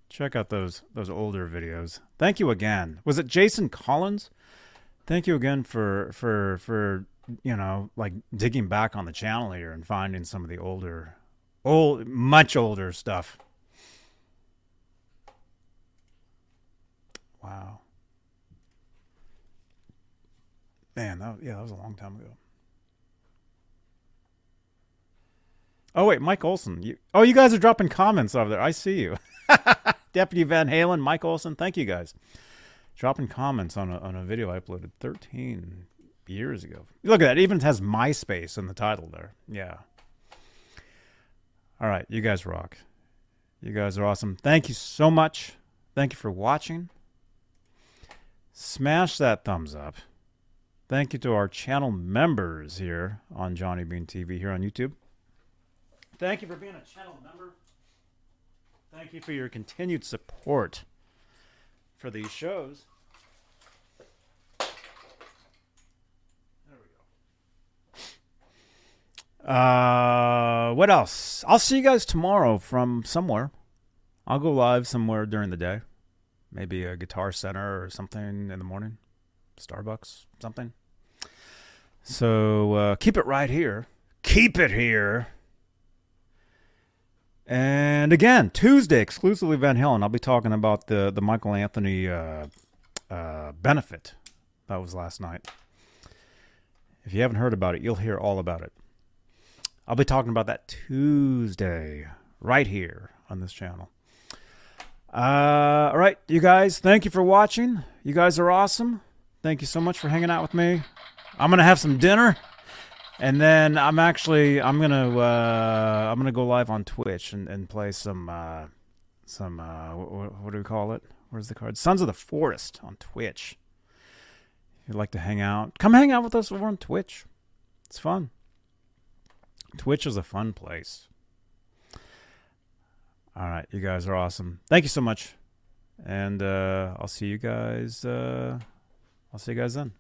Check out those those older videos. Thank you again. Was it Jason Collins Thank you again for for for you know like digging back on the channel here and finding some of the older, old much older stuff. Wow. Man, that, yeah, that was a long time ago. Oh wait, Mike Olson. You, oh, you guys are dropping comments over there. I see you. Deputy Van Halen, Mike Olson. Thank you guys. Dropping comments on a on a video I uploaded 13 years ago. Look at that. It even has MySpace in the title there. Yeah. All right, you guys rock. You guys are awesome. Thank you so much. Thank you for watching. Smash that thumbs up. Thank you to our channel members here on Johnny Bean TV here on YouTube. Thank you for being a channel member. Thank you for your continued support for these shows. There we go. Uh, what else? I'll see you guys tomorrow from somewhere. I'll go live somewhere during the day. Maybe a guitar center or something in the morning. Starbucks, something. So uh, keep it right here. Keep it here. And again, Tuesday, exclusively Van Halen. I'll be talking about the the Michael Anthony uh, uh, benefit that was last night. If you haven't heard about it, you'll hear all about it. I'll be talking about that Tuesday, right here on this channel. Uh, all right, you guys, thank you for watching. You guys are awesome. Thank you so much for hanging out with me. I'm gonna have some dinner. And then I'm actually I'm gonna uh, I'm gonna go live on Twitch and, and play some uh, some uh, what, what do we call it? Where's the card? Sons of the Forest on Twitch. If you'd like to hang out, come hang out with us over on Twitch. It's fun. Twitch is a fun place. All right, you guys are awesome. Thank you so much, and uh, I'll see you guys. Uh, I'll see you guys then.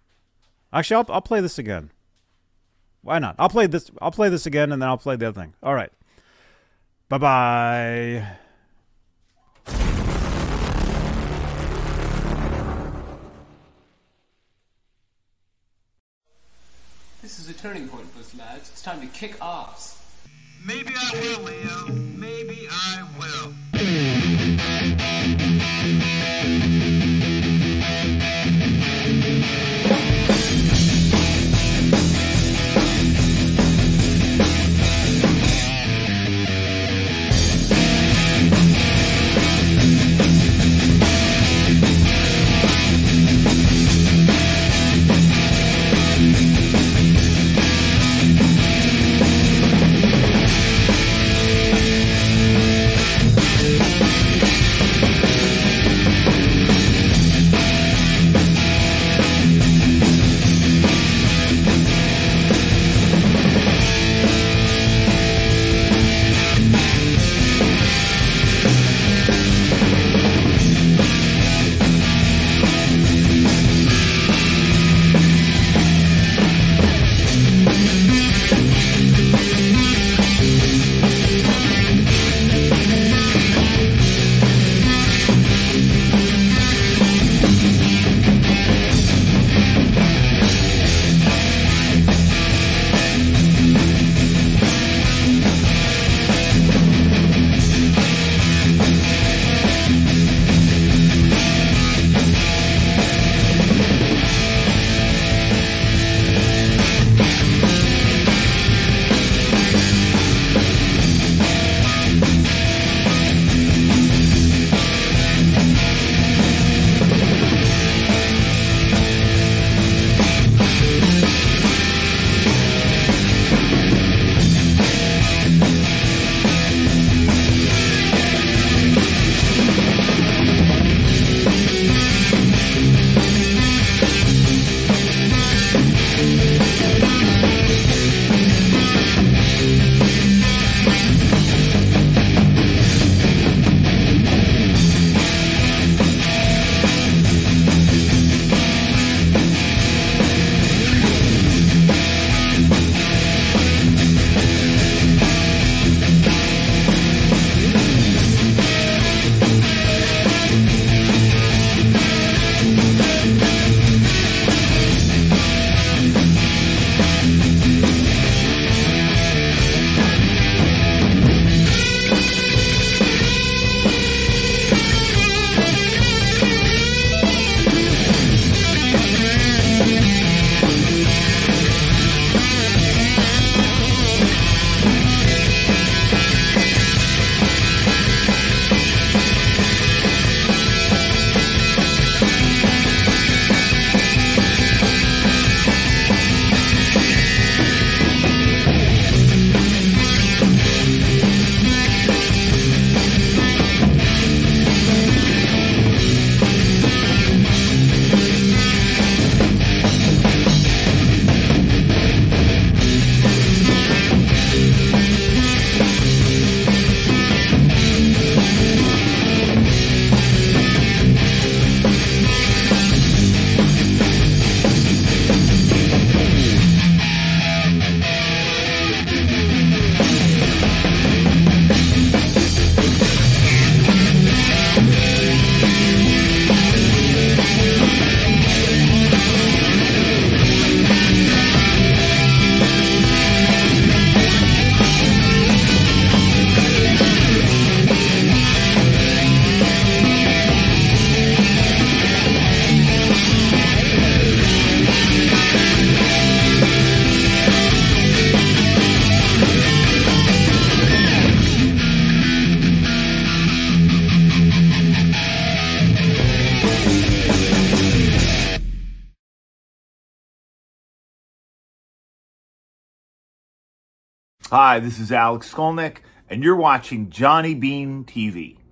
Actually, I'll I'll play this again. Why not? I'll play this. I'll play this again, and then I'll play the other thing. All right. Bye bye. This is a turning point for us, lads. It's time to kick ass. Maybe I will, Leo. Maybe I will. Hi, this is Alex Skolnick, and you're watching Johnny Bean TV.